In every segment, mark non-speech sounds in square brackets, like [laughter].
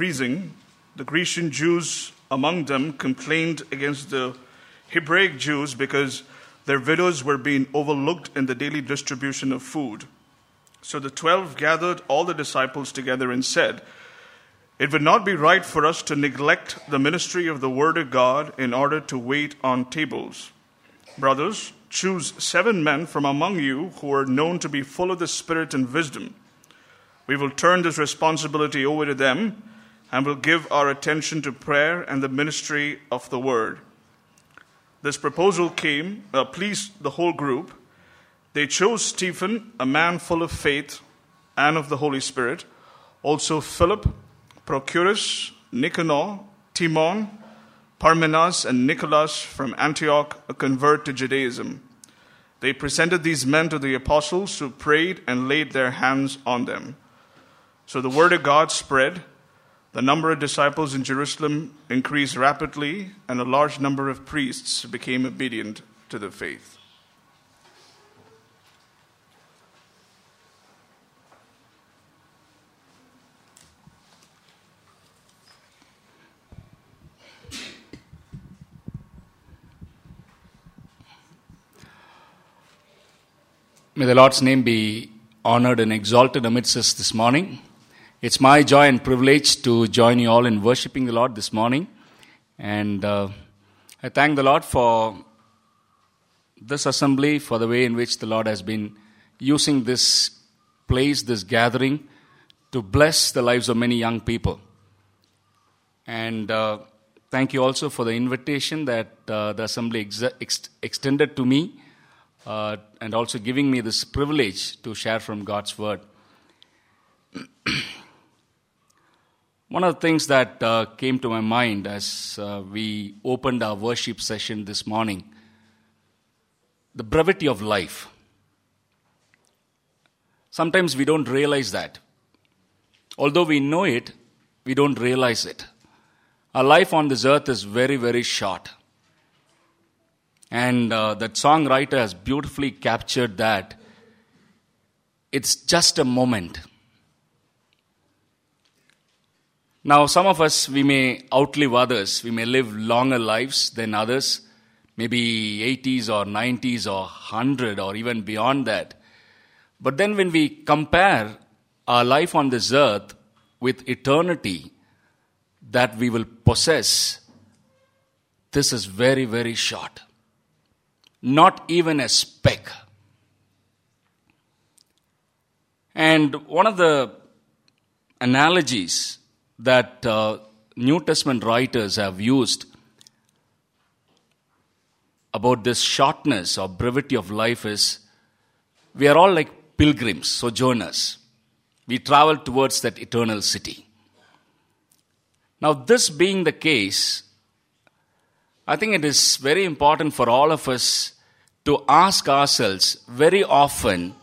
increasing, the Grecian Jews among them complained against the Hebraic Jews because their widows were being overlooked in the daily distribution of food. So the twelve gathered all the disciples together and said, It would not be right for us to neglect the ministry of the Word of God in order to wait on tables. Brothers, choose seven men from among you who are known to be full of the Spirit and wisdom. We will turn this responsibility over to them and will give our attention to prayer and the ministry of the Word. This proposal came, uh, pleased the whole group. They chose Stephen, a man full of faith and of the Holy Spirit, also Philip, Procorus, Nicanor, Timon, Parmenas, and Nicholas from Antioch, a convert to Judaism. They presented these men to the apostles who prayed and laid their hands on them. So the word of God spread. The number of disciples in Jerusalem increased rapidly, and a large number of priests became obedient to the faith. May the Lord's name be honored and exalted amidst us this morning. It's my joy and privilege to join you all in worshiping the Lord this morning. And uh, I thank the Lord for this assembly, for the way in which the Lord has been using this place, this gathering, to bless the lives of many young people. And uh, thank you also for the invitation that uh, the assembly ex- ex- extended to me uh, and also giving me this privilege to share from God's Word. [clears throat] One of the things that uh, came to my mind as uh, we opened our worship session this morning the brevity of life. Sometimes we don't realize that. Although we know it, we don't realize it. Our life on this earth is very, very short. And uh, that songwriter has beautifully captured that. It's just a moment. Now, some of us, we may outlive others. We may live longer lives than others, maybe 80s or 90s or 100 or even beyond that. But then when we compare our life on this earth with eternity that we will possess, this is very, very short. Not even a speck. And one of the analogies that uh, New Testament writers have used about this shortness or brevity of life is we are all like pilgrims, sojourners. We travel towards that eternal city. Now, this being the case, I think it is very important for all of us to ask ourselves very often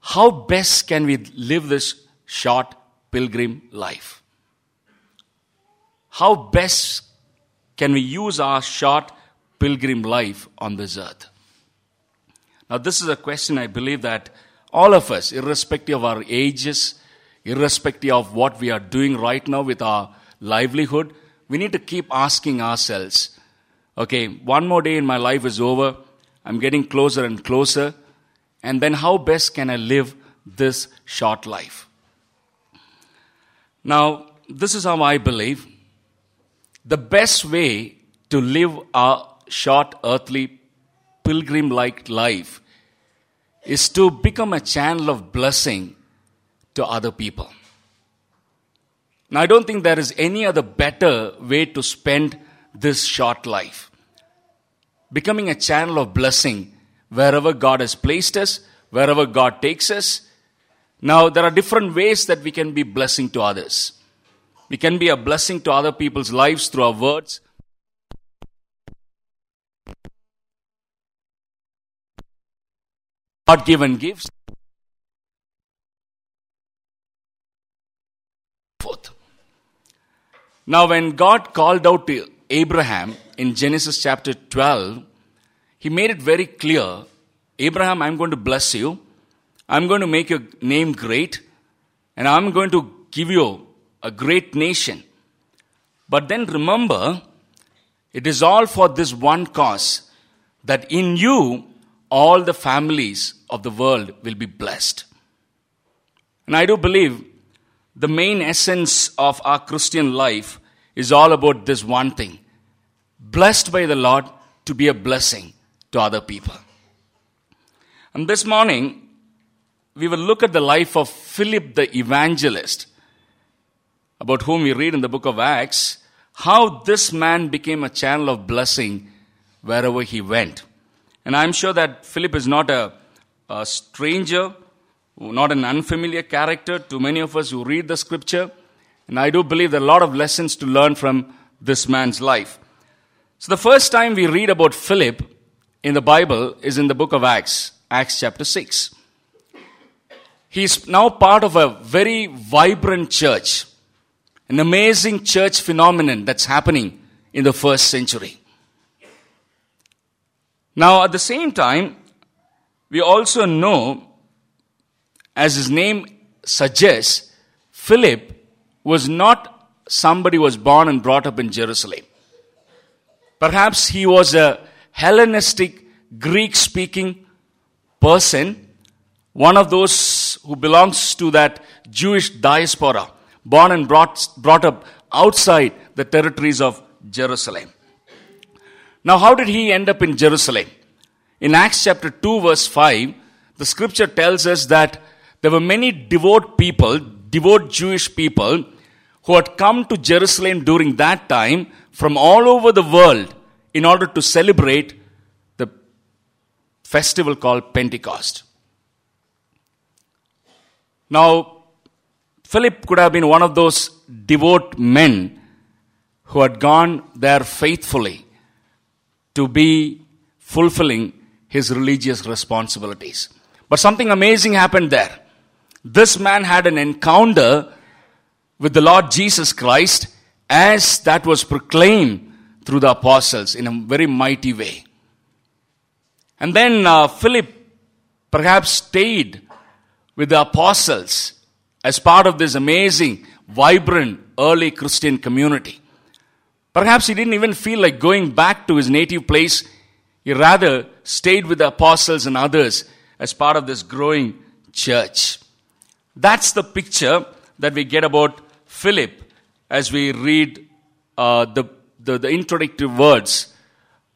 how best can we live this short pilgrim life? How best can we use our short pilgrim life on this earth? Now, this is a question I believe that all of us, irrespective of our ages, irrespective of what we are doing right now with our livelihood, we need to keep asking ourselves okay, one more day in my life is over, I'm getting closer and closer, and then how best can I live this short life? Now, this is how I believe the best way to live a short earthly pilgrim like life is to become a channel of blessing to other people. Now, I don't think there is any other better way to spend this short life. Becoming a channel of blessing wherever God has placed us, wherever God takes us. Now, there are different ways that we can be blessing to others. We can be a blessing to other people's lives through our words. God given gifts. Forth. Now, when God called out to Abraham in Genesis chapter 12, he made it very clear Abraham, I'm going to bless you. I'm going to make your name great. And I'm going to give you a great nation. But then remember, it is all for this one cause that in you all the families of the world will be blessed. And I do believe the main essence of our Christian life is all about this one thing blessed by the Lord to be a blessing to other people. And this morning, we will look at the life of Philip the evangelist, about whom we read in the book of Acts, how this man became a channel of blessing wherever he went. And I'm sure that Philip is not a, a stranger, not an unfamiliar character to many of us who read the scripture. And I do believe there are a lot of lessons to learn from this man's life. So the first time we read about Philip in the Bible is in the book of Acts, Acts chapter 6. He's now part of a very vibrant church, an amazing church phenomenon that's happening in the first century. Now, at the same time, we also know, as his name suggests, Philip was not somebody who was born and brought up in Jerusalem. Perhaps he was a Hellenistic, Greek speaking person, one of those who belongs to that Jewish diaspora, born and brought, brought up outside the territories of Jerusalem. Now, how did he end up in Jerusalem? In Acts chapter 2, verse 5, the scripture tells us that there were many devout people, devout Jewish people, who had come to Jerusalem during that time from all over the world in order to celebrate the festival called Pentecost. Now, Philip could have been one of those devout men who had gone there faithfully to be fulfilling his religious responsibilities. But something amazing happened there. This man had an encounter with the Lord Jesus Christ as that was proclaimed through the apostles in a very mighty way. And then uh, Philip perhaps stayed with the apostles as part of this amazing, vibrant, early Christian community. Perhaps he didn't even feel like going back to his native place. He rather stayed with the apostles and others as part of this growing church. That's the picture that we get about Philip as we read uh, the, the, the introductory words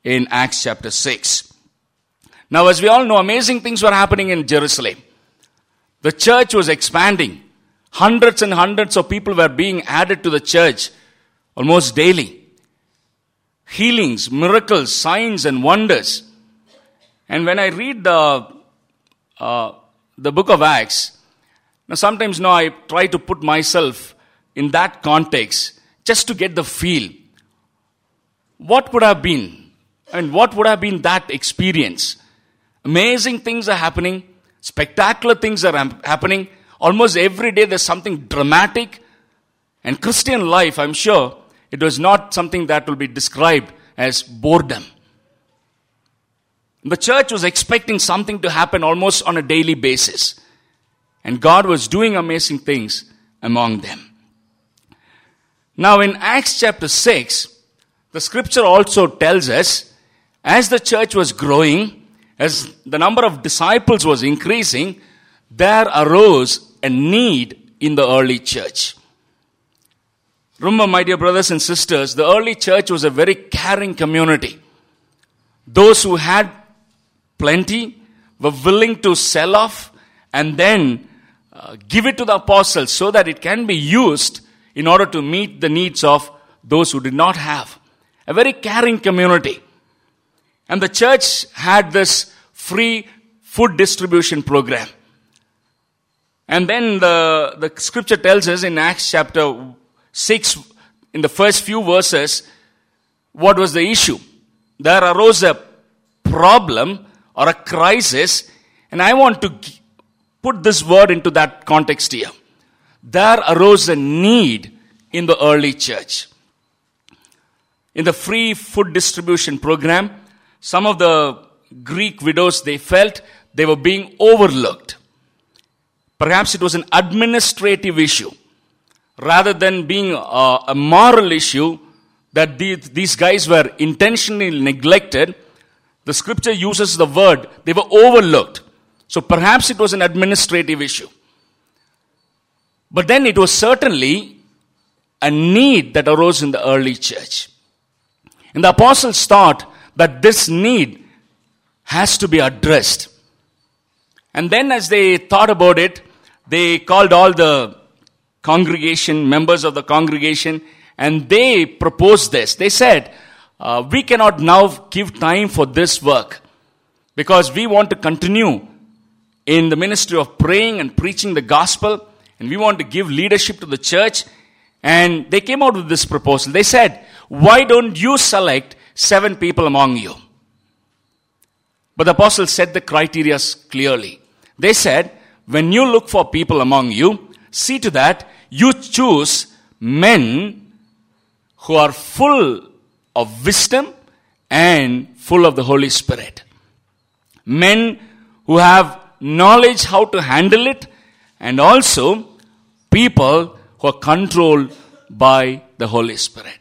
in Acts chapter 6. Now, as we all know, amazing things were happening in Jerusalem. The church was expanding. Hundreds and hundreds of people were being added to the church almost daily. Healings, miracles, signs, and wonders. And when I read the, uh, the book of Acts, now sometimes now I try to put myself in that context just to get the feel. What would have been and what would have been that experience? Amazing things are happening, spectacular things are happening. Almost every day there's something dramatic. And Christian life, I'm sure, it was not something that will be described as boredom. The church was expecting something to happen almost on a daily basis. And God was doing amazing things among them. Now, in Acts chapter 6, the scripture also tells us as the church was growing, as the number of disciples was increasing, there arose a need in the early church. Remember, my dear brothers and sisters, the early church was a very caring community. Those who had plenty were willing to sell off and then uh, give it to the apostles so that it can be used in order to meet the needs of those who did not have. A very caring community. And the church had this free food distribution program. And then the, the scripture tells us in Acts chapter 6, in the first few verses, what was the issue? There arose a problem or a crisis, and I want to put this word into that context here there arose a need in the early church. In the free food distribution program, some of the Greek widows, they felt they were being overlooked. Perhaps it was an administrative issue. rather than being a, a moral issue that these, these guys were intentionally neglected, the scripture uses the word they were overlooked. So perhaps it was an administrative issue. But then it was certainly a need that arose in the early church. And the apostles thought that this need has to be addressed. And then, as they thought about it, they called all the congregation, members of the congregation, and they proposed this. They said, uh, We cannot now give time for this work because we want to continue in the ministry of praying and preaching the gospel, and we want to give leadership to the church. And they came out with this proposal. They said, Why don't you select seven people among you? But the apostles set the criteria clearly. They said, When you look for people among you, see to that you choose men who are full of wisdom and full of the Holy Spirit. Men who have knowledge how to handle it and also people who are controlled by the Holy Spirit.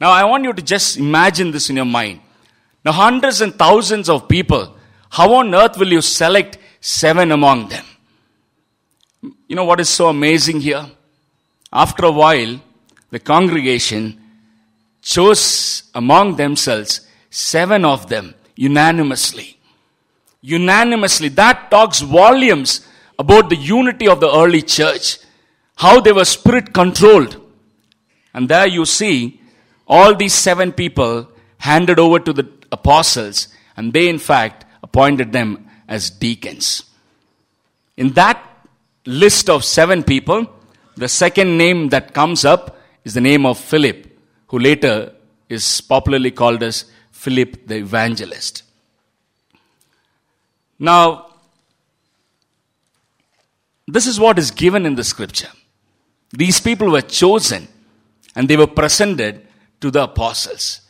Now I want you to just imagine this in your mind. Now hundreds and thousands of people, how on earth will you select seven among them? You know what is so amazing here? After a while, the congregation chose among themselves seven of them unanimously. Unanimously. That talks volumes about the unity of the early church, how they were spirit controlled. And there you see all these seven people handed over to the apostles, and they, in fact, appointed them as deacons. In that list of seven people, the second name that comes up is the name of Philip, who later is popularly called as Philip the Evangelist. Now, this is what is given in the scripture. These people were chosen and they were presented to the apostles.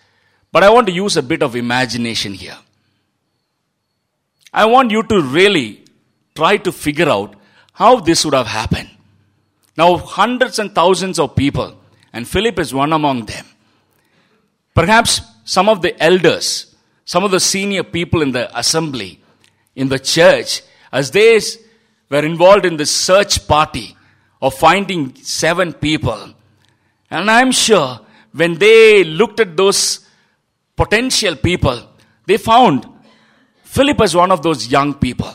But I want to use a bit of imagination here. I want you to really try to figure out how this would have happened. Now, hundreds and thousands of people, and Philip is one among them. Perhaps some of the elders, some of the senior people in the assembly, in the church, as they were involved in the search party of finding seven people. And I'm sure when they looked at those potential people, they found Philip as one of those young people.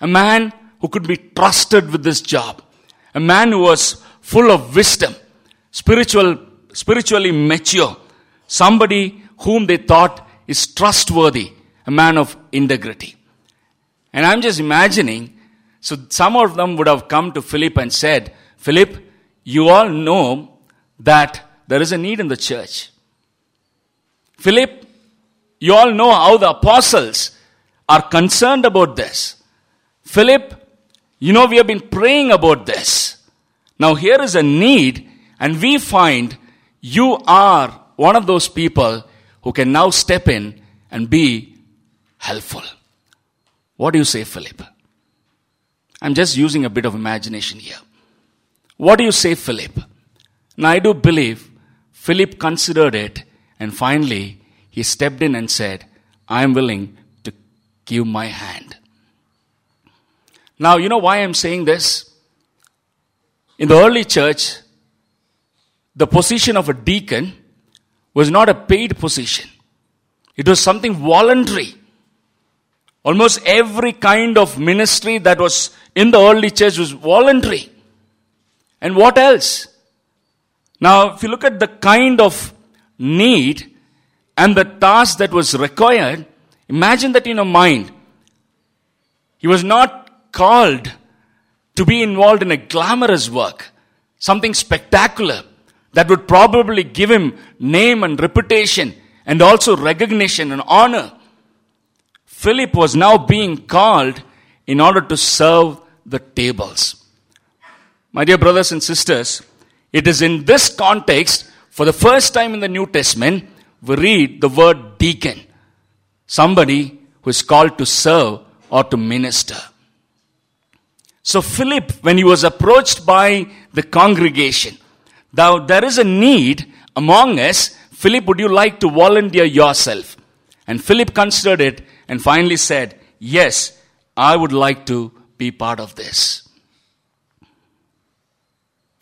A man who could be trusted with this job. A man who was full of wisdom, spiritual, spiritually mature. Somebody whom they thought is trustworthy. A man of integrity. And I'm just imagining, so some of them would have come to Philip and said, Philip, you all know that there is a need in the church. Philip, you all know how the apostles are concerned about this. Philip, you know, we have been praying about this. Now, here is a need, and we find you are one of those people who can now step in and be helpful. What do you say, Philip? I'm just using a bit of imagination here. What do you say, Philip? Now, I do believe Philip considered it, and finally, he stepped in and said, I am willing to give my hand. Now, you know why I'm saying this? In the early church, the position of a deacon was not a paid position. It was something voluntary. Almost every kind of ministry that was in the early church was voluntary. And what else? Now, if you look at the kind of need and the task that was required, imagine that in your mind. He was not called to be involved in a glamorous work, something spectacular that would probably give him name and reputation and also recognition and honor. Philip was now being called in order to serve the tables. My dear brothers and sisters, it is in this context, for the first time in the New Testament, we read the word deacon. Somebody who is called to serve or to minister. So Philip, when he was approached by the congregation, now there is a need among us. Philip, would you like to volunteer yourself? And Philip considered it and finally said, Yes, I would like to be part of this.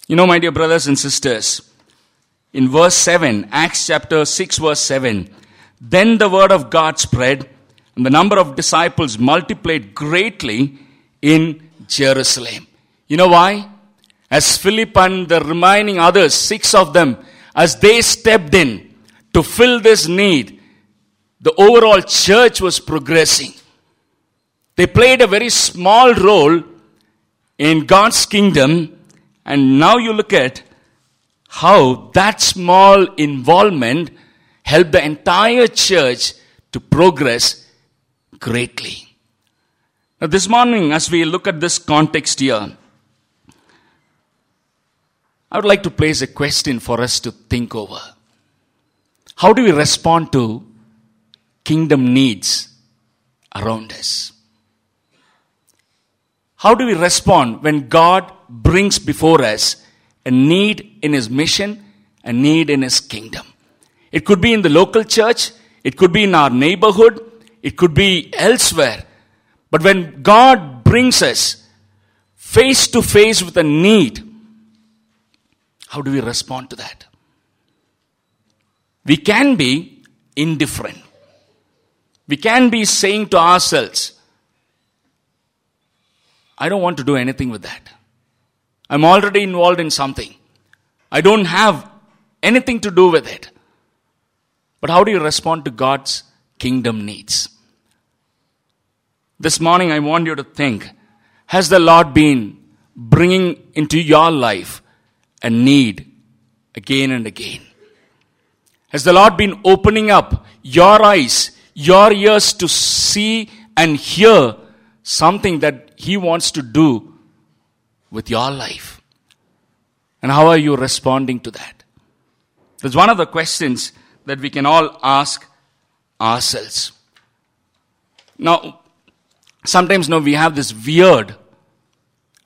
You know, my dear brothers and sisters, in verse 7, Acts chapter 6, verse 7, then the word of God spread, and the number of disciples multiplied greatly in Jerusalem. You know why? As Philip and the remaining others, six of them, as they stepped in to fill this need, the overall church was progressing. They played a very small role in God's kingdom, and now you look at how that small involvement helped the entire church to progress greatly. Now, this morning, as we look at this context here, I would like to place a question for us to think over. How do we respond to kingdom needs around us? How do we respond when God brings before us a need in His mission, a need in His kingdom? It could be in the local church, it could be in our neighborhood, it could be elsewhere. But when God brings us face to face with a need, how do we respond to that? We can be indifferent. We can be saying to ourselves, I don't want to do anything with that. I'm already involved in something. I don't have anything to do with it. But how do you respond to God's kingdom needs? This morning, I want you to think Has the Lord been bringing into your life a need again and again? Has the Lord been opening up your eyes, your ears to see and hear something that He wants to do with your life? And how are you responding to that? That's one of the questions that we can all ask ourselves. Now, sometimes now we have this weird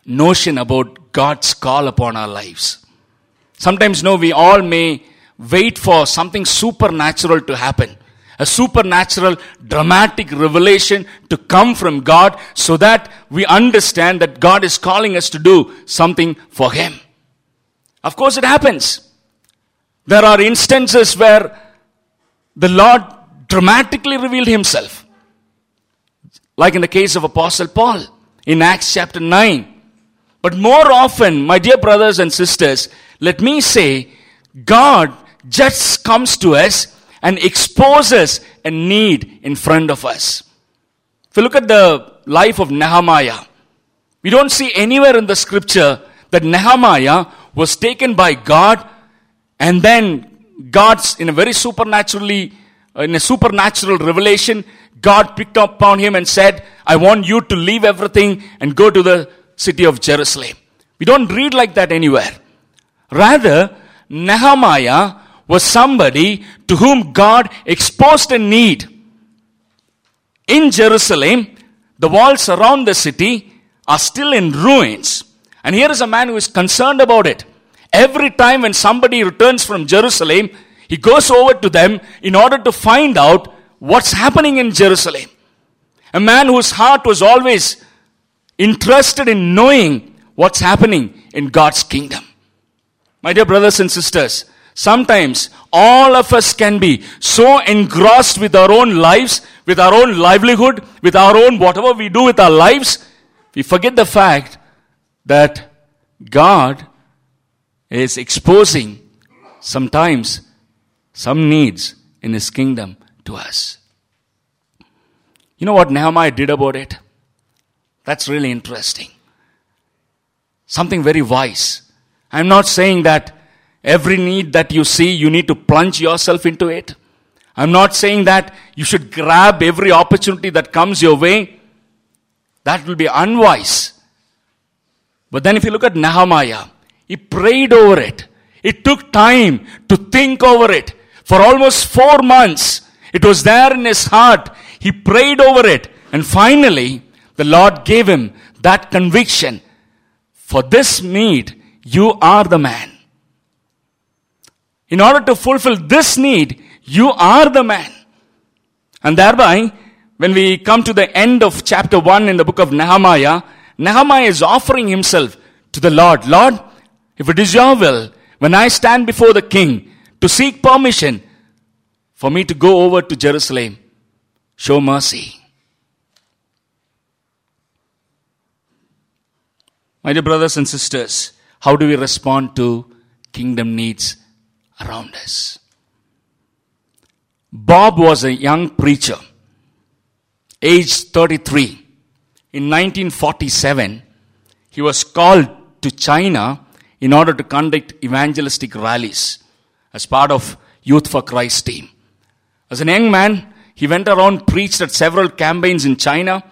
notion about God's call upon our lives. Sometimes no, we all may wait for something supernatural to happen. A supernatural, dramatic revelation to come from God so that we understand that God is calling us to do something for Him. Of course, it happens. There are instances where the Lord dramatically revealed Himself. Like in the case of Apostle Paul in Acts chapter 9. But more often, my dear brothers and sisters, let me say, God just comes to us and exposes a need in front of us. If you look at the life of Nehemiah, we don't see anywhere in the scripture that Nehemiah was taken by God and then God's in a very supernaturally in a supernatural revelation God picked up upon him and said, I want you to leave everything and go to the city of Jerusalem. We don't read like that anywhere. Rather, Nehemiah was somebody to whom God exposed a need. In Jerusalem, the walls around the city are still in ruins. And here is a man who is concerned about it. Every time when somebody returns from Jerusalem, he goes over to them in order to find out what's happening in Jerusalem. A man whose heart was always interested in knowing what's happening in God's kingdom. My dear brothers and sisters, sometimes all of us can be so engrossed with our own lives, with our own livelihood, with our own whatever we do with our lives, we forget the fact that God is exposing sometimes some needs in His kingdom to us. You know what Nehemiah did about it? That's really interesting. Something very wise. I'm not saying that every need that you see, you need to plunge yourself into it. I'm not saying that you should grab every opportunity that comes your way. That will be unwise. But then if you look at Nehemiah, he prayed over it. It took time to think over it. For almost four months, it was there in his heart. He prayed over it. And finally, the Lord gave him that conviction For this need, you are the man. In order to fulfill this need, you are the man. And thereby, when we come to the end of chapter 1 in the book of Nehemiah, Nehemiah is offering himself to the Lord. Lord, if it is your will, when I stand before the king to seek permission for me to go over to Jerusalem, show mercy. My dear brothers and sisters, how do we respond to kingdom needs around us? Bob was a young preacher, aged 33. In 1947, he was called to China in order to conduct evangelistic rallies as part of Youth for Christ team. As a young man, he went around, preached at several campaigns in China.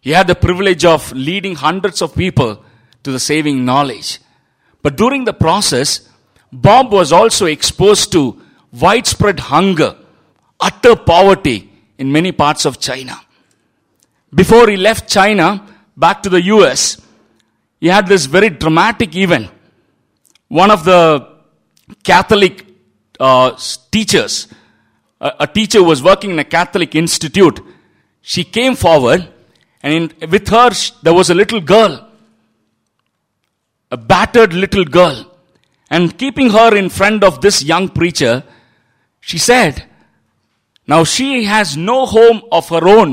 He had the privilege of leading hundreds of people to the saving knowledge. But during the process, Bob was also exposed to widespread hunger, utter poverty in many parts of China. Before he left China back to the US, he had this very dramatic event. One of the Catholic uh, teachers, a, a, teacher was working in a Catholic institute. She came forward, and in, with her, there was a little girl, a battered little girl. And keeping her in front of this young preacher, she said, Now she has no home of her own.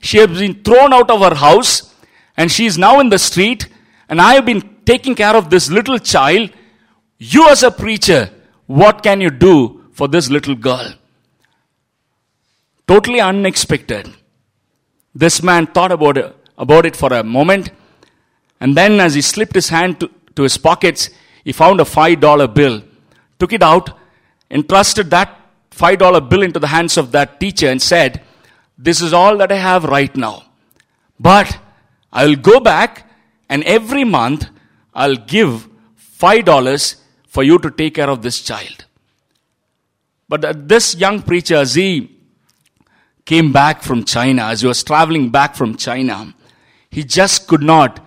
She has been thrown out of her house, and she is now in the street, and I have been taking care of this little child. You, as a preacher, what can you do for this little girl? Totally unexpected. This man thought about it, about it for a moment, and then as he slipped his hand to, to his pockets, he found a $5 bill, took it out, entrusted that $5 bill into the hands of that teacher, and said, This is all that I have right now. But I will go back, and every month I'll give $5 for you to take care of this child. But this young preacher, as he came back from China, as he was traveling back from China, he just could not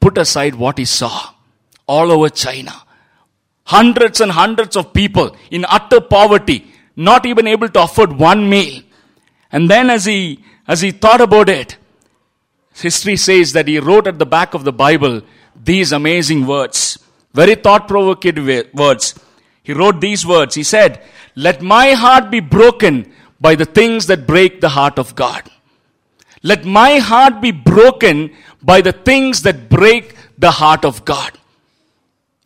put aside what he saw all over China. Hundreds and hundreds of people in utter poverty, not even able to afford one meal. And then as he, as he thought about it, history says that he wrote at the back of the Bible these amazing words, very thought provoking words. He wrote these words. He said, Let my heart be broken by the things that break the heart of God. Let my heart be broken by the things that break the heart of God.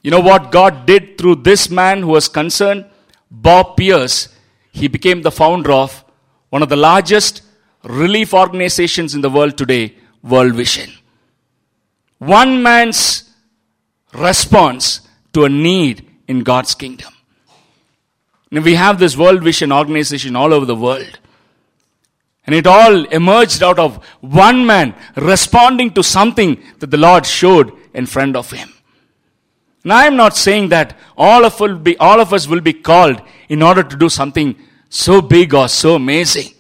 You know what God did through this man who was concerned? Bob Pierce. He became the founder of one of the largest relief organizations in the world today, World Vision. One man's response to a need in God's kingdom. Now we have this World Vision organization all over the world. And it all emerged out of one man responding to something that the Lord showed in front of him. Now I am not saying that all of, will be, all of us will be called in order to do something so big or so amazing.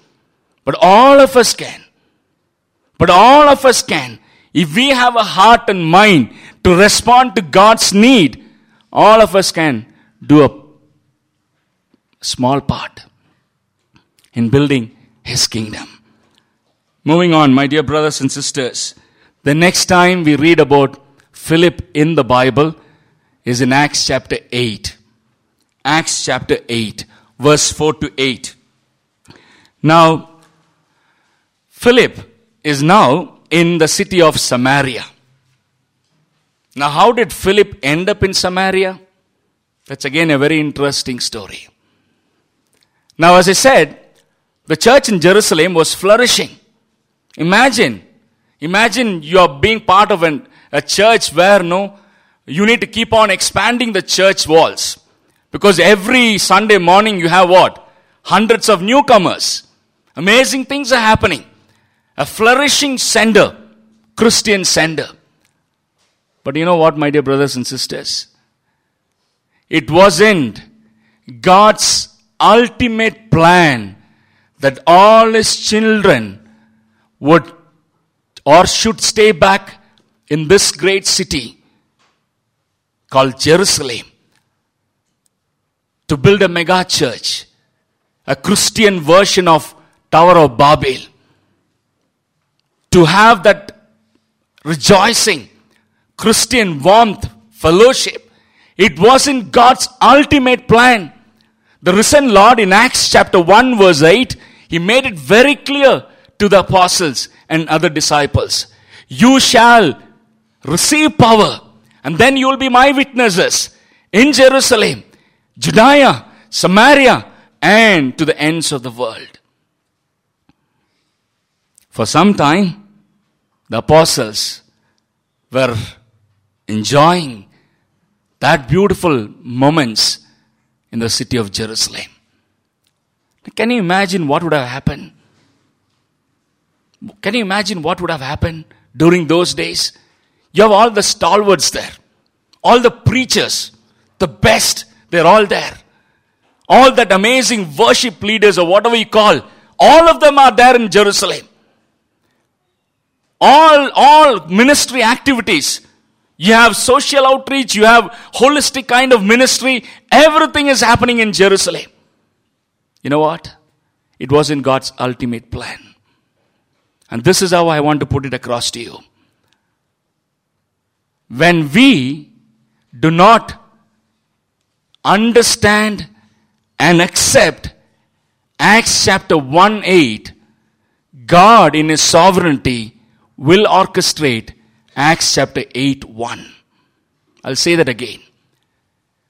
But all of us can. But all of us can. If we have a heart and mind to respond to God's need, all of us can do a small part in building His kingdom. Moving on, my dear brothers and sisters, the next time we read about Philip in the Bible, is in Acts chapter 8. Acts chapter 8, verse 4 to 8. Now, Philip is now in the city of Samaria. Now, how did Philip end up in Samaria? That's again a very interesting story. Now, as I said, the church in Jerusalem was flourishing. Imagine, imagine you are being part of an, a church where no you need to keep on expanding the church walls. Because every Sunday morning you have what? Hundreds of newcomers. Amazing things are happening. A flourishing sender, Christian sender. But you know what, my dear brothers and sisters? It wasn't God's ultimate plan that all his children would or should stay back in this great city called Jerusalem to build a mega church, a Christian version of Tower of Babel, to have that rejoicing, Christian warmth, fellowship. It wasn't God's ultimate plan. The risen Lord in Acts chapter 1 verse 8, he made it very clear to the apostles and other disciples. You shall receive power and then you will be my witnesses in Jerusalem, Judea, Samaria, and to the ends of the world. For some time, the apostles were enjoying that beautiful moments in the city of Jerusalem. Can you imagine what would have happened? Can you imagine what would have happened during those days? You have all the stalwarts there, all the preachers, the best, they're all there. All that amazing worship leaders or whatever you call, all of them are there in Jerusalem. All, all ministry activities. You have social outreach, you have holistic kind of ministry. Everything is happening in Jerusalem. You know what? It was in God's ultimate plan. And this is how I want to put it across to you. When we do not understand and accept Acts chapter 1 8, God in His sovereignty will orchestrate Acts chapter 8 1. I'll say that again.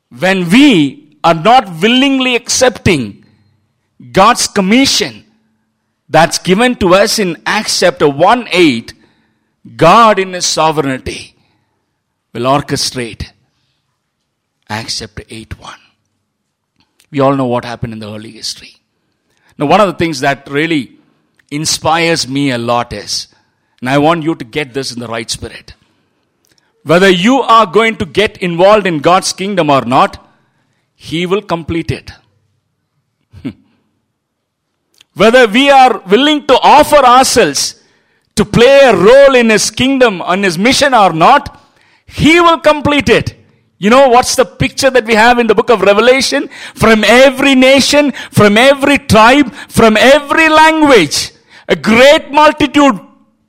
When we are not willingly accepting God's commission that's given to us in Acts chapter 1 8, God in His sovereignty will orchestrate Acts chapter 8 1. We all know what happened in the early history. Now, one of the things that really inspires me a lot is, and I want you to get this in the right spirit. Whether you are going to get involved in God's kingdom or not, He will complete it. [laughs] Whether we are willing to offer ourselves to play a role in His kingdom, on His mission or not, He will complete it. You know what's the picture that we have in the book of Revelation? From every nation, from every tribe, from every language, a great multitude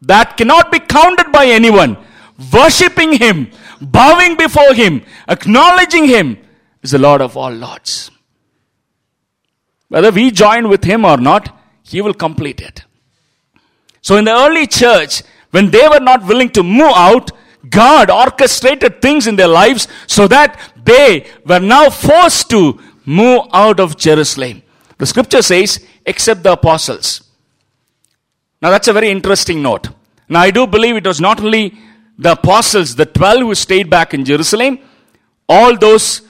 that cannot be counted by anyone, worshipping Him, bowing before Him, acknowledging Him is the Lord of all lords. Whether we join with Him or not, He will complete it. So in the early church, when they were not willing to move out, God orchestrated things in their lives so that they were now forced to move out of Jerusalem. The scripture says, except the apostles. Now that's a very interesting note. Now I do believe it was not only the apostles, the 12 who stayed back in Jerusalem, all those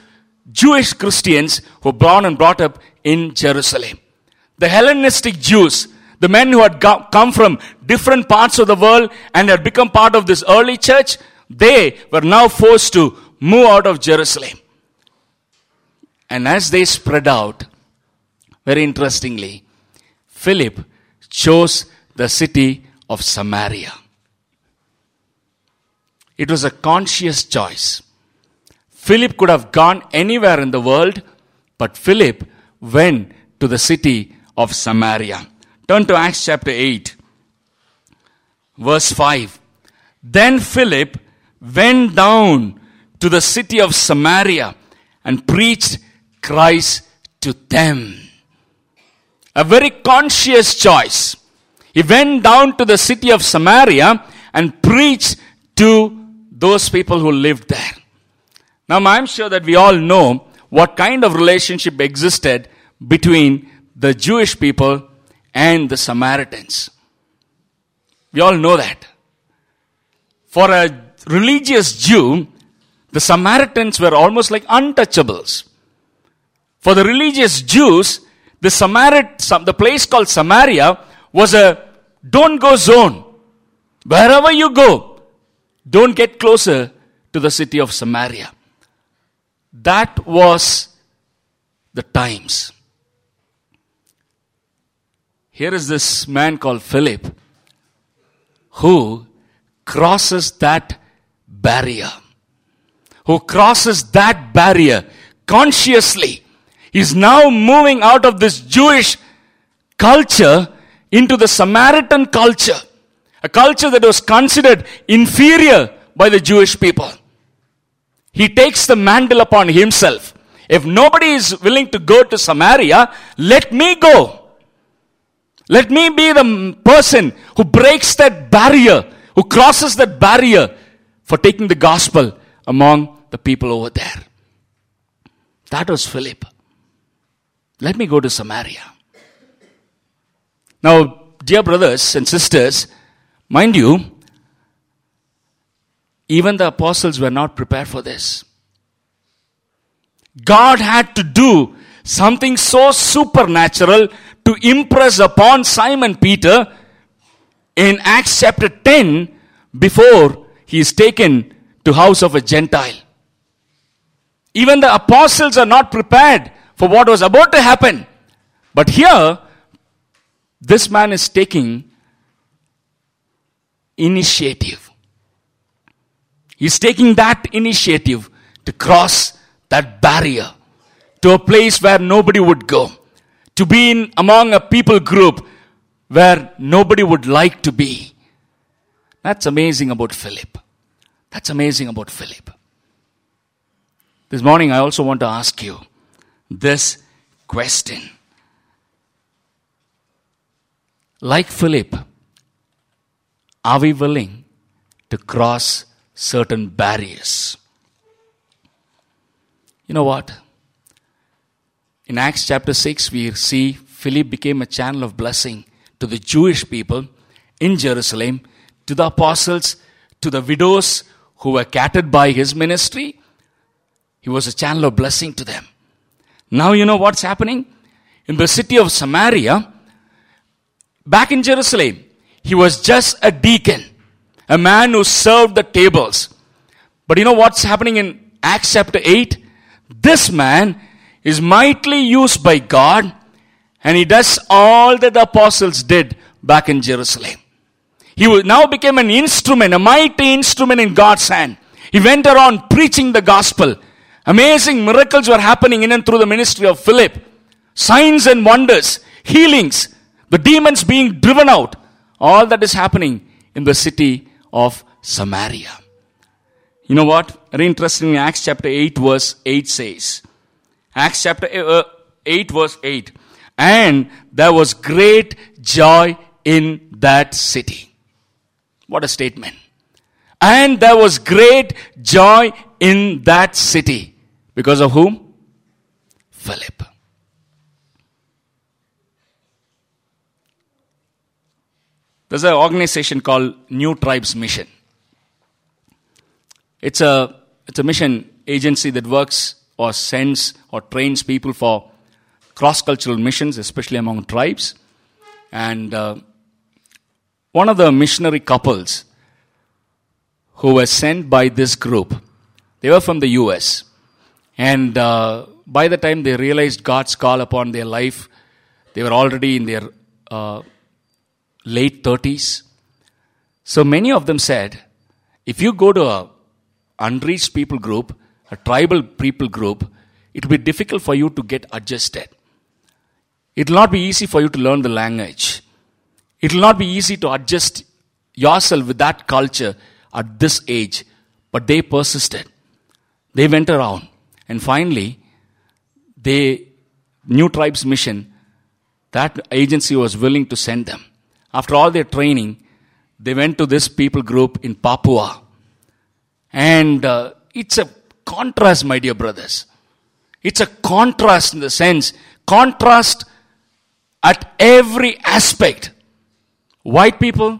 Jewish Christians who were born and brought up in Jerusalem. The Hellenistic Jews, the men who had come from different parts of the world and had become part of this early church, they were now forced to move out of Jerusalem. And as they spread out, very interestingly, Philip chose the city of Samaria. It was a conscious choice. Philip could have gone anywhere in the world, but Philip went to the city of Samaria. Turn to Acts chapter 8, verse 5. Then Philip went down to the city of Samaria and preached Christ to them. A very conscious choice. He went down to the city of Samaria and preached to those people who lived there. Now, I'm sure that we all know what kind of relationship existed between the Jewish people and the Samaritans. We all know that. For a religious Jew, the Samaritans were almost like untouchables. For the religious Jews, the Samarit, the place called Samaria was a don't go zone. Wherever you go, don't get closer to the city of Samaria. That was the times. Here is this man called Philip who crosses that barrier. Who crosses that barrier consciously is now moving out of this Jewish culture into the Samaritan culture. A culture that was considered inferior by the Jewish people. He takes the mantle upon himself. If nobody is willing to go to Samaria, let me go. Let me be the person who breaks that barrier, who crosses that barrier for taking the gospel among the people over there. That was Philip. Let me go to Samaria. Now, dear brothers and sisters, mind you, even the apostles were not prepared for this. God had to do something so supernatural to impress upon Simon Peter in Acts chapter 10 before he is taken to house of a Gentile. Even the apostles are not prepared for what was about to happen. But here, this man is taking initiative. He's taking that initiative to cross that barrier to a place where nobody would go, to be in among a people group where nobody would like to be. That's amazing about Philip. That's amazing about Philip. This morning, I also want to ask you this question. Like Philip, are we willing to cross certain barriers? You know what? In Acts chapter 6, we see Philip became a channel of blessing to the Jewish people in Jerusalem, to the apostles, to the widows who were catered by his ministry. He was a channel of blessing to them. Now you know what's happening? In the city of Samaria, back in Jerusalem, he was just a deacon, a man who served the tables. But you know what's happening in Acts chapter 8? This man is mightily used by God and he does all that the apostles did back in Jerusalem. He now became an instrument, a mighty instrument in God's hand. He went around preaching the gospel Amazing miracles were happening in and through the ministry of Philip. Signs and wonders, healings, the demons being driven out. All that is happening in the city of Samaria. You know what? Very interesting. Acts chapter 8, verse 8 says, Acts chapter uh, 8, verse 8. And there was great joy in that city. What a statement. And there was great joy in that city. Because of whom? Philip. There's an organization called New Tribes Mission. It's a, it's a mission agency that works or sends or trains people for cross cultural missions, especially among tribes. And uh, one of the missionary couples who were sent by this group, they were from the US. And uh, by the time they realized God's call upon their life, they were already in their uh, late 30s. So many of them said, if you go to a unreached people group, a tribal people group, it will be difficult for you to get adjusted. It will not be easy for you to learn the language. It will not be easy to adjust yourself with that culture at this age. But they persisted. They went around. And finally, they, New Tribes Mission, that agency was willing to send them. After all their training, they went to this people group in Papua. And uh, it's a contrast, my dear brothers. It's a contrast in the sense, contrast at every aspect. White people,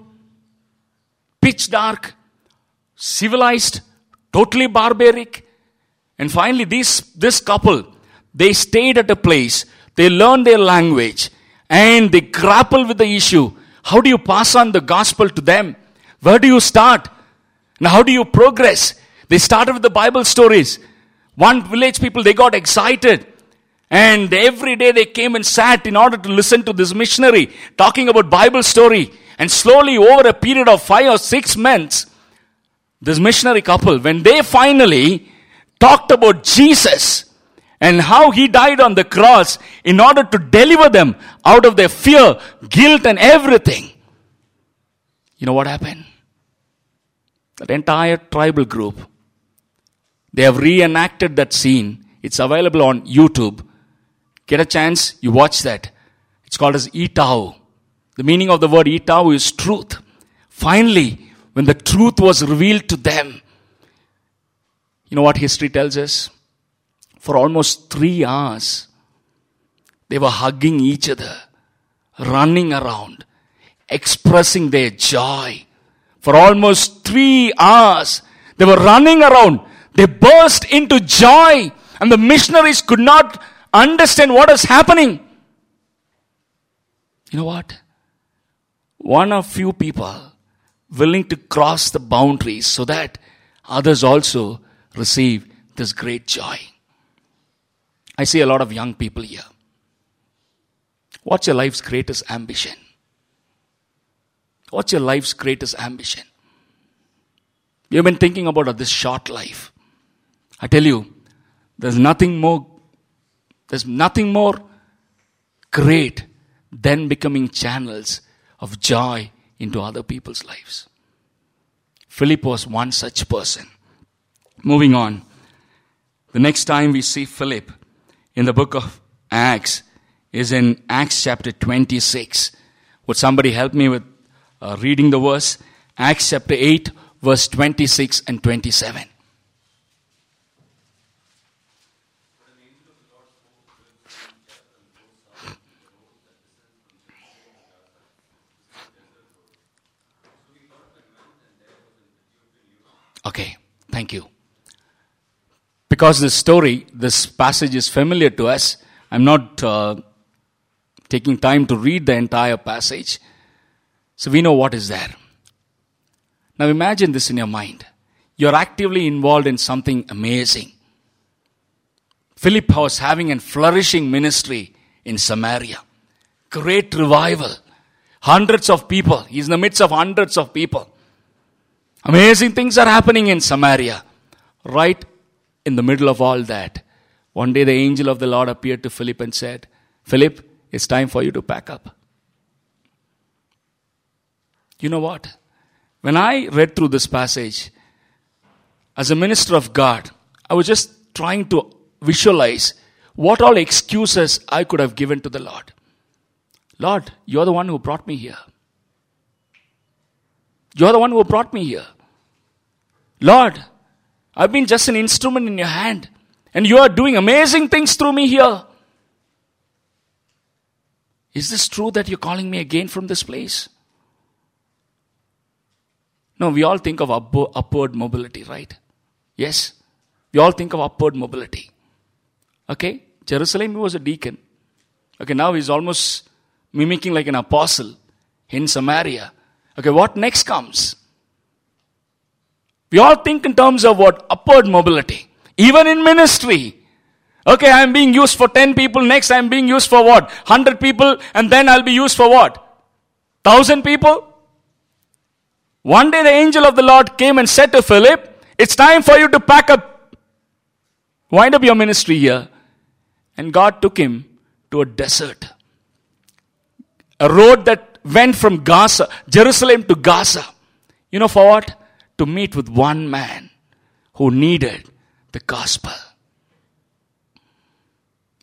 pitch dark, civilized, totally barbaric, and finally, these, this couple, they stayed at a place, they learned their language, and they grapple with the issue. How do you pass on the gospel to them? Where do you start? And how do you progress? They started with the Bible stories. One village people, they got excited. And every day they came and sat in order to listen to this missionary talking about Bible story. And slowly over a period of five or six months, this missionary couple, when they finally talked about Jesus and how he died on the cross in order to deliver them out of their fear, guilt, and everything, you know what happened? That entire tribal group, they have reenacted that scene. It's available on YouTube. Get a chance, you watch that. It's called as Itau. The meaning of the word Itau is truth. Finally, when the truth was revealed to them, you know what history tells us? For almost three hours, they were hugging each other, running around, expressing their joy. For almost three hours, they were running around. They burst into joy, and the missionaries could not understand what is happening. You know what? One of few people willing to cross the boundaries so that others also receive this great joy. I see a lot of young people here. What's your life's greatest ambition? What's your life's greatest ambition? You've been thinking about this short life. I tell you, there's nothing more, there's nothing more great than becoming channels of joy into other people's lives. Philip was one such person. Moving on. The next time we see Philip in the book of Acts is in Acts chapter 26. Would somebody help me with uh, reading the verse? Acts chapter 8, verse 26 and 27. Okay, thank you. Because this story, this passage is familiar to us, I'm not uh, taking time to read the entire passage. So we know what is there. Now imagine this in your mind. You're actively involved in something amazing. Philip was having a flourishing ministry in Samaria. Great revival. Hundreds of people. He's in the midst of hundreds of people. Amazing things are happening in Samaria. Right in the middle of all that, one day the angel of the Lord appeared to Philip and said, Philip, it's time for you to pack up. You know what? When I read through this passage, as a minister of God, I was just trying to visualize what all excuses I could have given to the Lord. Lord, you're the one who brought me here. You're the one who brought me here. Lord, I've been just an instrument in your hand, and you are doing amazing things through me here. Is this true that you're calling me again from this place? No, we all think of upward mobility, right? Yes? We all think of upward mobility. Okay? Jerusalem, he was a deacon. Okay, now he's almost mimicking like an apostle in Samaria. Okay, what next comes? We all think in terms of what? Upward mobility. Even in ministry. Okay, I'm being used for 10 people. Next, I'm being used for what? 100 people. And then I'll be used for what? 1000 people? One day the angel of the Lord came and said to Philip, It's time for you to pack up, wind up your ministry here. And God took him to a desert. A road that went from Gaza, Jerusalem to Gaza. You know for what? To meet with one man who needed the gospel.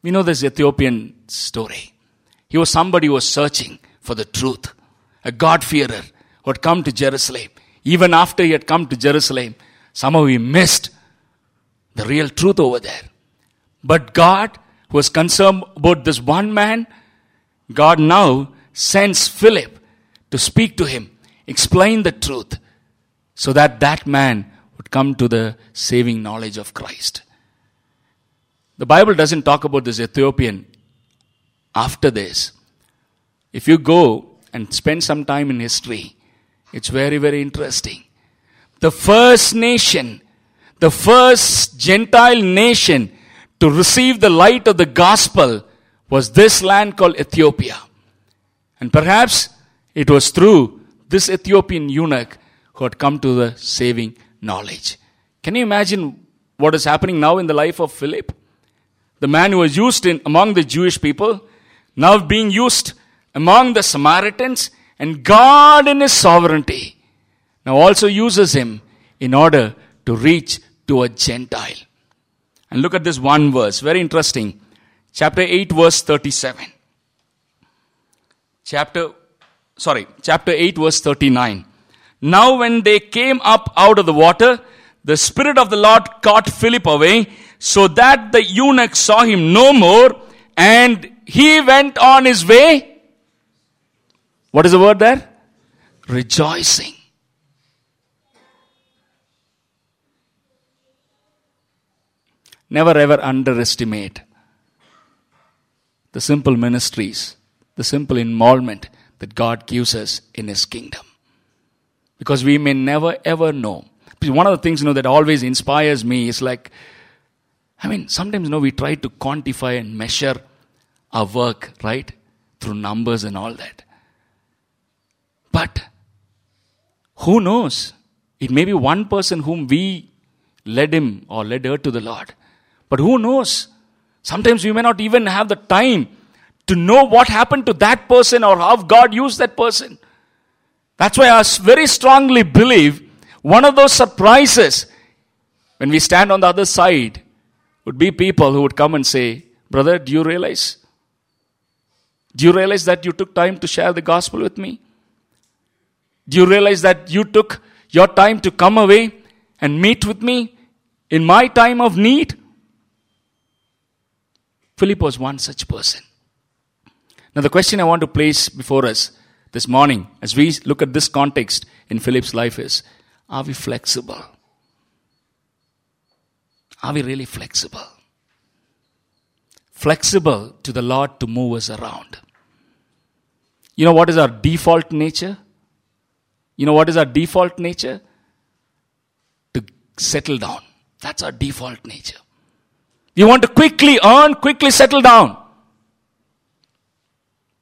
We know this Ethiopian story. He was somebody who was searching for the truth, a God-fearer who had come to Jerusalem. Even after he had come to Jerusalem, somehow he missed the real truth over there. But God was concerned about this one man. God now sends Philip to speak to him, explain the truth, so that that man would come to the saving knowledge of Christ. The Bible doesn't talk about this Ethiopian after this. If you go and spend some time in history, it's very, very interesting. The first nation, the first Gentile nation to receive the light of the gospel was this land called Ethiopia. And perhaps it was through this Ethiopian eunuch who had come to the saving knowledge. Can you imagine what is happening now in the life of Philip? The man who was used in among the Jewish people, now being used among the Samaritans, and God in his sovereignty now also uses him in order to reach to a Gentile. And look at this one verse, very interesting. Chapter 8, verse 37. Chapter, sorry, chapter 8, verse 39. Now, when they came up out of the water, the Spirit of the Lord caught Philip away, so that the eunuch saw him no more, and he went on his way. What is the word there? Rejoicing. Never ever underestimate the simple ministries, the simple involvement that God gives us in His kingdom. Because we may never ever know. One of the things you know that always inspires me is like, I mean, sometimes you know we try to quantify and measure our work, right? Through numbers and all that. But who knows? It may be one person whom we led him or led her to the Lord. But who knows? Sometimes we may not even have the time to know what happened to that person or how God used that person. That's why I very strongly believe one of those surprises when we stand on the other side would be people who would come and say, Brother, do you realize? Do you realize that you took time to share the gospel with me? Do you realize that you took your time to come away and meet with me in my time of need? Philip was one such person. Now, the question I want to place before us this morning, as we look at this context in Philip's life, is are we flexible? Are we really flexible? Flexible to the Lord to move us around. You know what is our default nature? You know what is our default nature? To settle down. That's our default nature. You want to quickly earn, quickly settle down.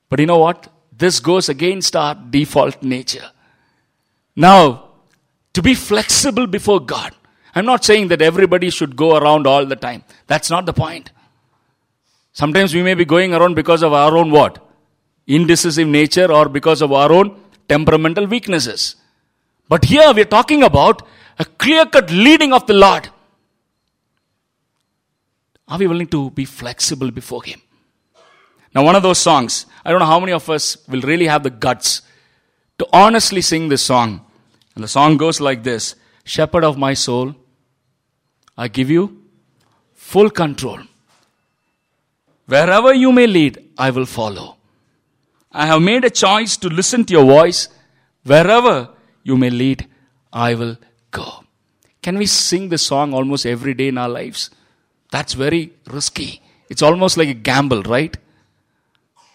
But you know what? This goes against our default nature. Now, to be flexible before God. I'm not saying that everybody should go around all the time. That's not the point. Sometimes we may be going around because of our own what? Indecisive nature or because of our own temperamental weaknesses. But here we're talking about a clear cut leading of the Lord. Are we willing to be flexible before Him? Now, one of those songs, I don't know how many of us will really have the guts to honestly sing this song. And the song goes like this Shepherd of my soul, I give you full control. Wherever you may lead, I will follow. I have made a choice to listen to your voice. Wherever you may lead, I will go. Can we sing this song almost every day in our lives? That's very risky. It's almost like a gamble, right?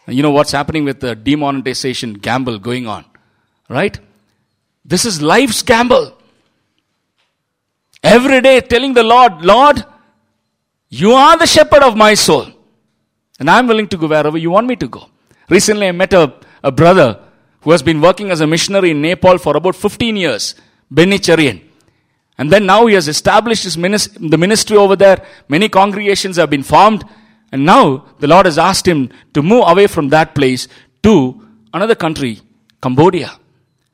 You know what's happening with the demonetization gamble going on, right? This is life's gamble. Every day telling the Lord, Lord, you are the shepherd of my soul. And I'm willing to go wherever you want me to go. Recently, I met a, a brother who has been working as a missionary in Nepal for about 15 years, Benny Charian. And then now he has established his ministry, the ministry over there. Many congregations have been formed. And now the Lord has asked him to move away from that place to another country, Cambodia.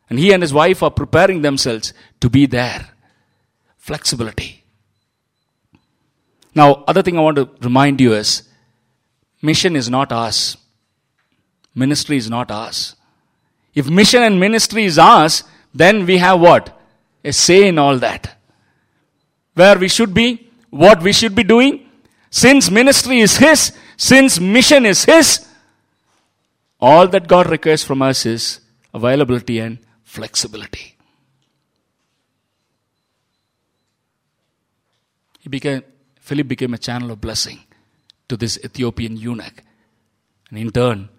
And he and his wife are preparing themselves to be there. Flexibility. Now, other thing I want to remind you is mission is not us. Ministry is not us. If mission and ministry is us, then we have what? A say in all that where we should be, what we should be doing. Since ministry is His, since mission is His, all that God requires from us is availability and flexibility. He became, Philip became a channel of blessing to this Ethiopian eunuch, and in turn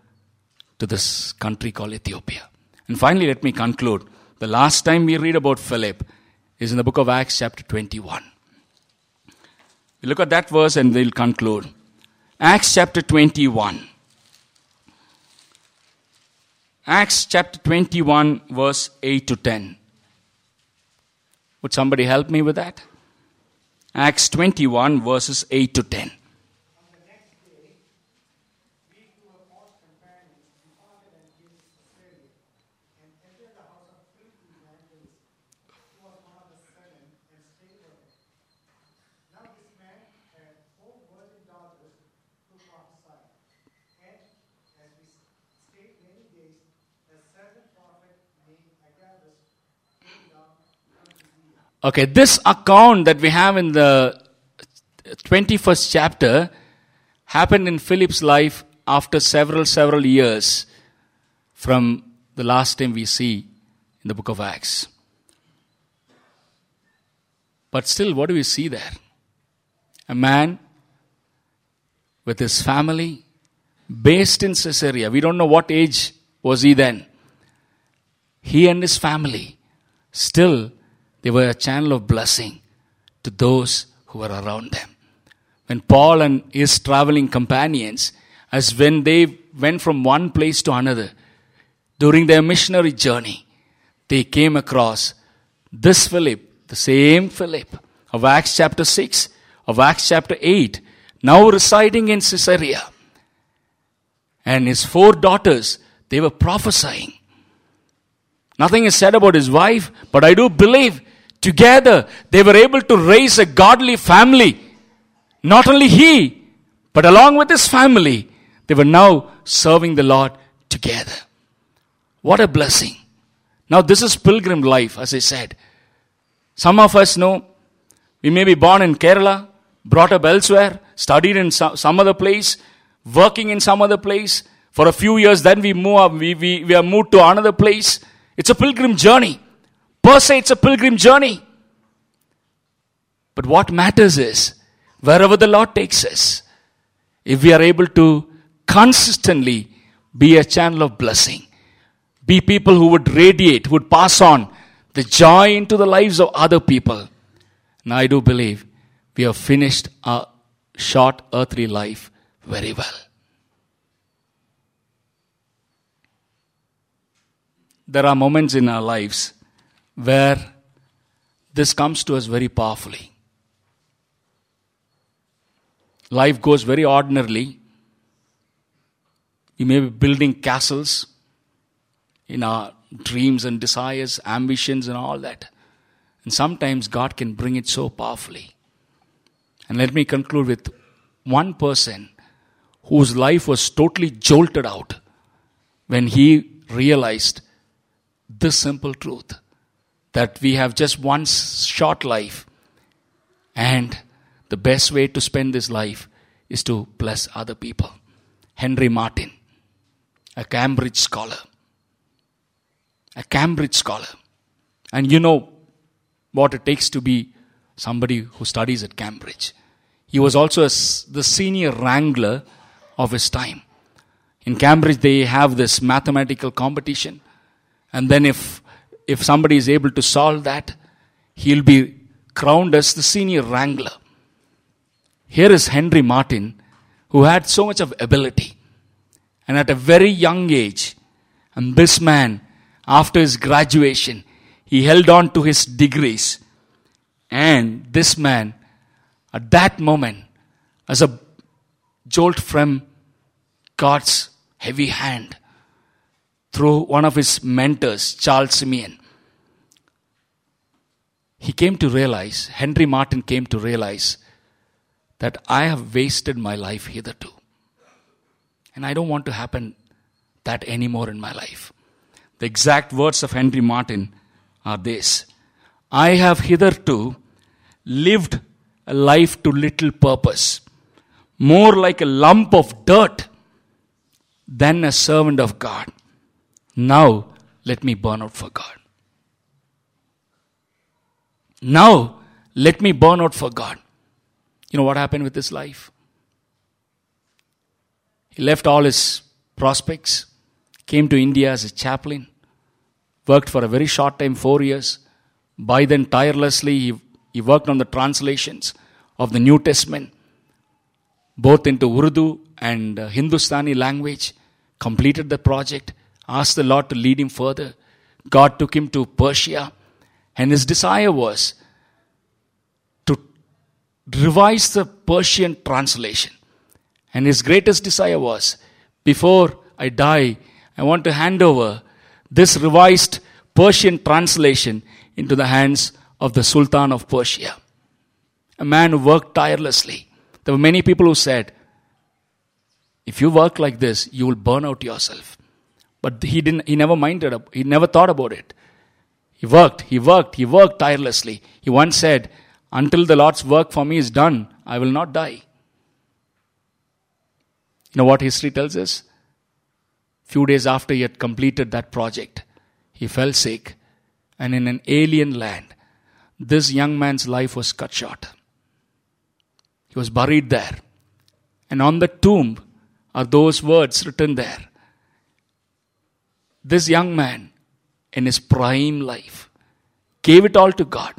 to this country called Ethiopia. And finally, let me conclude. The last time we read about Philip is in the book of Acts, chapter 21. We look at that verse and we'll conclude. Acts chapter 21. Acts chapter 21, verse 8 to 10. Would somebody help me with that? Acts 21, verses 8 to 10. Okay, this account that we have in the 21st chapter happened in Philip's life after several, several years from the last time we see in the book of Acts. But still, what do we see there? A man with his family based in Caesarea. We don't know what age was he then. He and his family still they were a channel of blessing to those who were around them. When Paul and his traveling companions, as when they went from one place to another during their missionary journey, they came across this Philip, the same Philip of Acts chapter 6, of Acts chapter 8, now residing in Caesarea. And his four daughters, they were prophesying. Nothing is said about his wife, but I do believe together they were able to raise a godly family. Not only he, but along with his family, they were now serving the Lord together. What a blessing. Now, this is pilgrim life, as I said. Some of us know we may be born in Kerala, brought up elsewhere, studied in some other place, working in some other place. For a few years, then we move up, we, we, we are moved to another place. It's a pilgrim journey. Per se, it's a pilgrim journey. But what matters is, wherever the Lord takes us, if we are able to consistently be a channel of blessing, be people who would radiate, would pass on the joy into the lives of other people. And I do believe we have finished our short earthly life very well. there are moments in our lives where this comes to us very powerfully. Life goes very ordinarily. We may be building castles in our dreams and desires, ambitions, and all that. And sometimes God can bring it so powerfully. And let me conclude with one person whose life was totally jolted out when he realized this simple truth that we have just one short life and the best way to spend this life is to bless other people. Henry Martyn, a Cambridge scholar. A Cambridge scholar. And you know what it takes to be somebody who studies at Cambridge. He was also a, the senior wrangler of his time. In Cambridge, they have this mathematical competition and then if, if somebody is able to solve that, he'll be crowned as the senior wrangler. Here is Henry Martyn, who had so much of ability. And at a very young age, and this man, after his graduation, he held on to his degrees. And this man, at that moment, as a jolt from God's heavy hand, through one of his mentors, Charles Simeon. He came to realize, Henry Martyn came to realize that I have wasted my life hitherto. And I don't want to happen that anymore in my life. The exact words of Henry Martyn are this I have hitherto lived a life to little purpose, more like a lump of dirt than a servant of God. Now, let me burn out for God. Now, let me burn out for God. You know what happened with his life? He left all his prospects, came to India as a chaplain, worked for a very short time, four years. By then, tirelessly, he, he worked on the translations of the New Testament, both into Urdu and uh, Hindustani language, completed the project, asked the Lord to lead him further. God took him to Persia, And his desire was to revise the Persian translation. And his greatest desire was before I die, I want to hand over this revised Persian translation into the hands of the Sultan of Persia. A man who worked tirelessly. There were many people who said, if you work like this, you will burn out yourself. But he didn't, he never minded, he never thought about it. He worked, he worked, he worked tirelessly. He once said, Until the Lord's work for me is done, I will not die. You know what history tells us? Few days after he had completed that project, he fell sick, and in an alien land, this young man's life was cut short. He was buried there. And on the tomb are those words written there. This young man, in his prime life, gave it all to God.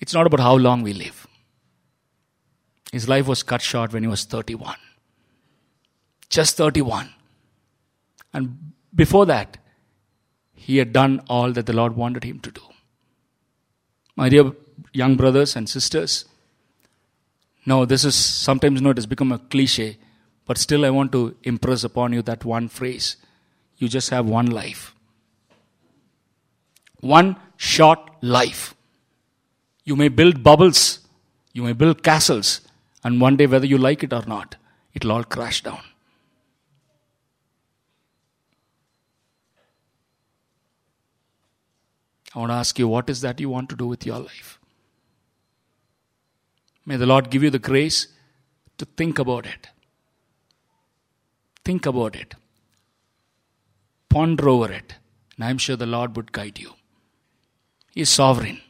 It's not about how long we live. His life was cut short when he was 31. Just 31. And before that, he had done all that the Lord wanted him to do. My dear young brothers and sisters, no, this is sometimes no, it has become a cliche, but still I want to impress upon you that one phrase. You just have one life. One short life. You may build bubbles, you may build castles, and one day, whether you like it or not, it'll all crash down. I want to ask you, what is that you want to do with your life? May the Lord give you the grace to think about it. Think about it. Ponder over it. And I'm sure the Lord would guide you. He is sovereign.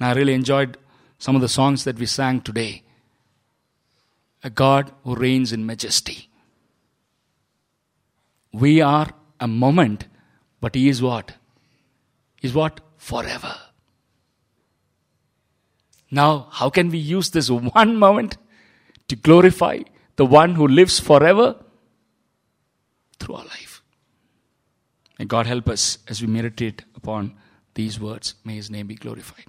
And I really enjoyed some of the songs that we sang today. A God who reigns in majesty. We are a moment, but He is what? is what? Forever. Now, how can we use this one moment to glorify the one who lives forever? Through our life. May God help us as we meditate upon these words. May His name be glorified.